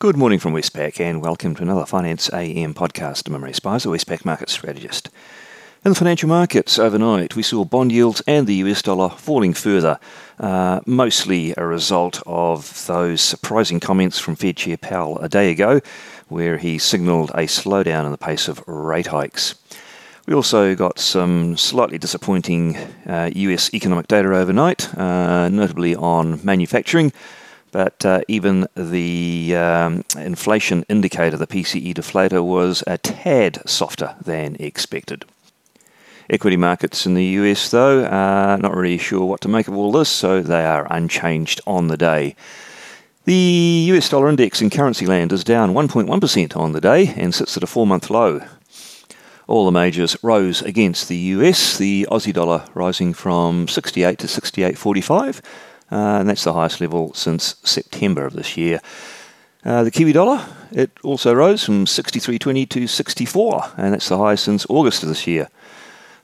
Good morning from Westpac and welcome to another Finance AM podcast. I'm Imre Speizer, Westpac market strategist. In the financial markets overnight, we saw bond yields and the US dollar falling further, uh, mostly a result of those surprising comments from Fed Chair Powell a day ago, where he signalled a slowdown in the pace of rate hikes. We also got some slightly disappointing uh, US economic data overnight, uh, notably on manufacturing. But uh, even the um, inflation indicator, the PCE deflator, was a tad softer than expected. Equity markets in the US, though, are not really sure what to make of all this, so they are unchanged on the day. The US dollar index in currency land is down 1.1% on the day and sits at a four month low. All the majors rose against the US, the Aussie dollar rising from 68 to 68.45, uh, and that's the highest level since September of this year. Uh, the Kiwi dollar, it also rose from 63.20 to 64, and that's the highest since August of this year.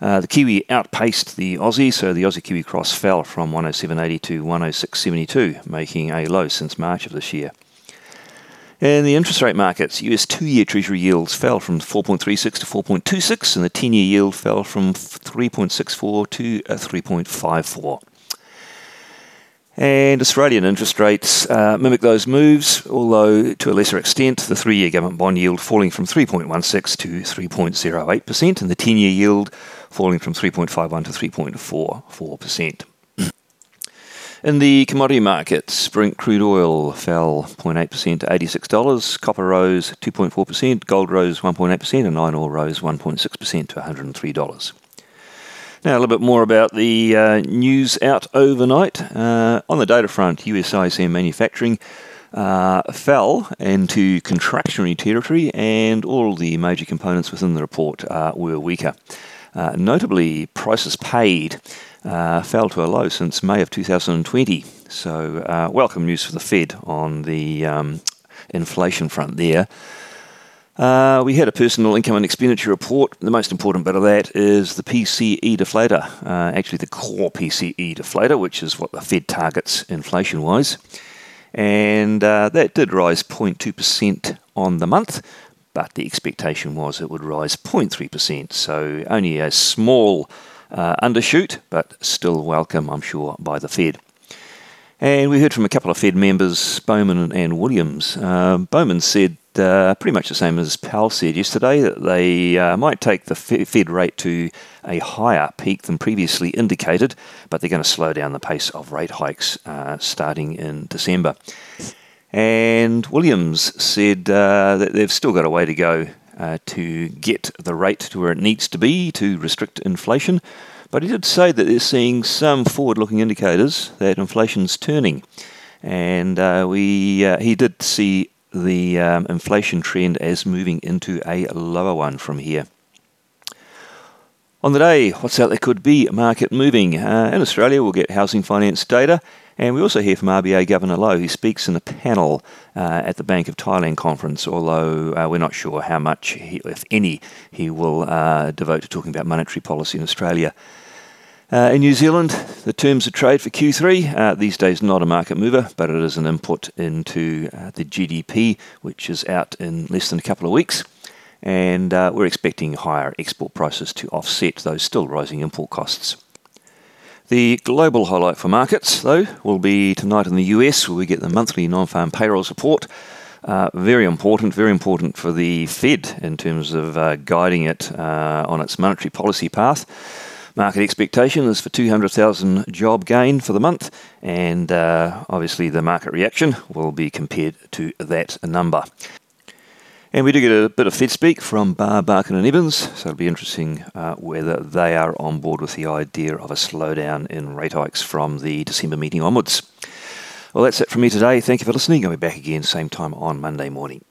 Uh, the Kiwi outpaced the Aussie, so the Aussie Kiwi cross fell from 107.80 to 106.72, making a low since March of this year. In the interest rate markets, US two year Treasury yields fell from 4.36 to 4.26, and the 10 year yield fell from 3.64 to 3.54. And Australian interest rates uh, mimic those moves, although to a lesser extent, the three year government bond yield falling from 3.16 to 3.08%, and the 10 year yield falling from 3.51 to 3.44%. In the commodity markets, Brent crude oil fell 0.8% to $86, copper rose 2.4%, gold rose 1.8%, and iron ore rose 1.6% to $103. Now, a little bit more about the uh, news out overnight. Uh, on the data front, US ISM manufacturing uh, fell into contractionary territory, and all the major components within the report uh, were weaker. Uh, notably, prices paid uh, fell to a low since May of 2020. So, welcome news for the Fed on the um, inflation front there. Uh, we had a personal income and expenditure report. The most important bit of that is the PCE deflator, uh, actually the core PCE deflator, which is what the Fed targets inflation wise. And uh, that did rise 0.2% on the month, but the expectation was it would rise 0.3%. So only a small uh, undershoot, but still welcome, I'm sure, by the Fed. And we heard from a couple of Fed members, Bowman and Williams. Uh, Bowman said uh, pretty much the same as Powell said yesterday, that they uh, might take the Fed rate to a higher peak than previously indicated, but they're going to slow down the pace of rate hikes uh, starting in December. And Williams said uh, that they've still got a way to go uh, to get the rate to where it needs to be to restrict inflation. But he did say that they're seeing some forward looking indicators that inflation's turning. And uh, we, he did see the um, inflation trend as moving into a lower one from here. On the day, what's out there could be market moving. Uh, in Australia, we'll get housing finance data, and we also hear from RBA Governor Lowe, who speaks in a panel uh, at the Bank of Thailand conference, although uh, we're not sure how much, he, if any, he will uh, devote to talking about monetary policy in Australia. Uh, in New Zealand, the terms of trade for Q3 uh, these days not a market mover, but it is an input into uh, the GDP, which is out in less than a couple of weeks. And uh, we're expecting higher export prices to offset those still rising import costs. The global highlight for markets, though, will be tonight in the US, where we get the monthly non farm payrolls report. Uh, very important, very important for the Fed in terms of uh, guiding it uh, on its monetary policy path. Market expectation is for 200,000 job gain for the month, and uh, obviously the market reaction will be compared to that number. And we do get a bit of Fed speak from Barr, Barkin and Evans, so it'll be interesting uh, whether they are on board with the idea of a slowdown in rate hikes from the December meeting onwards. Well, that's it from me today. Thank you for listening. I'll be back again same time on Monday morning.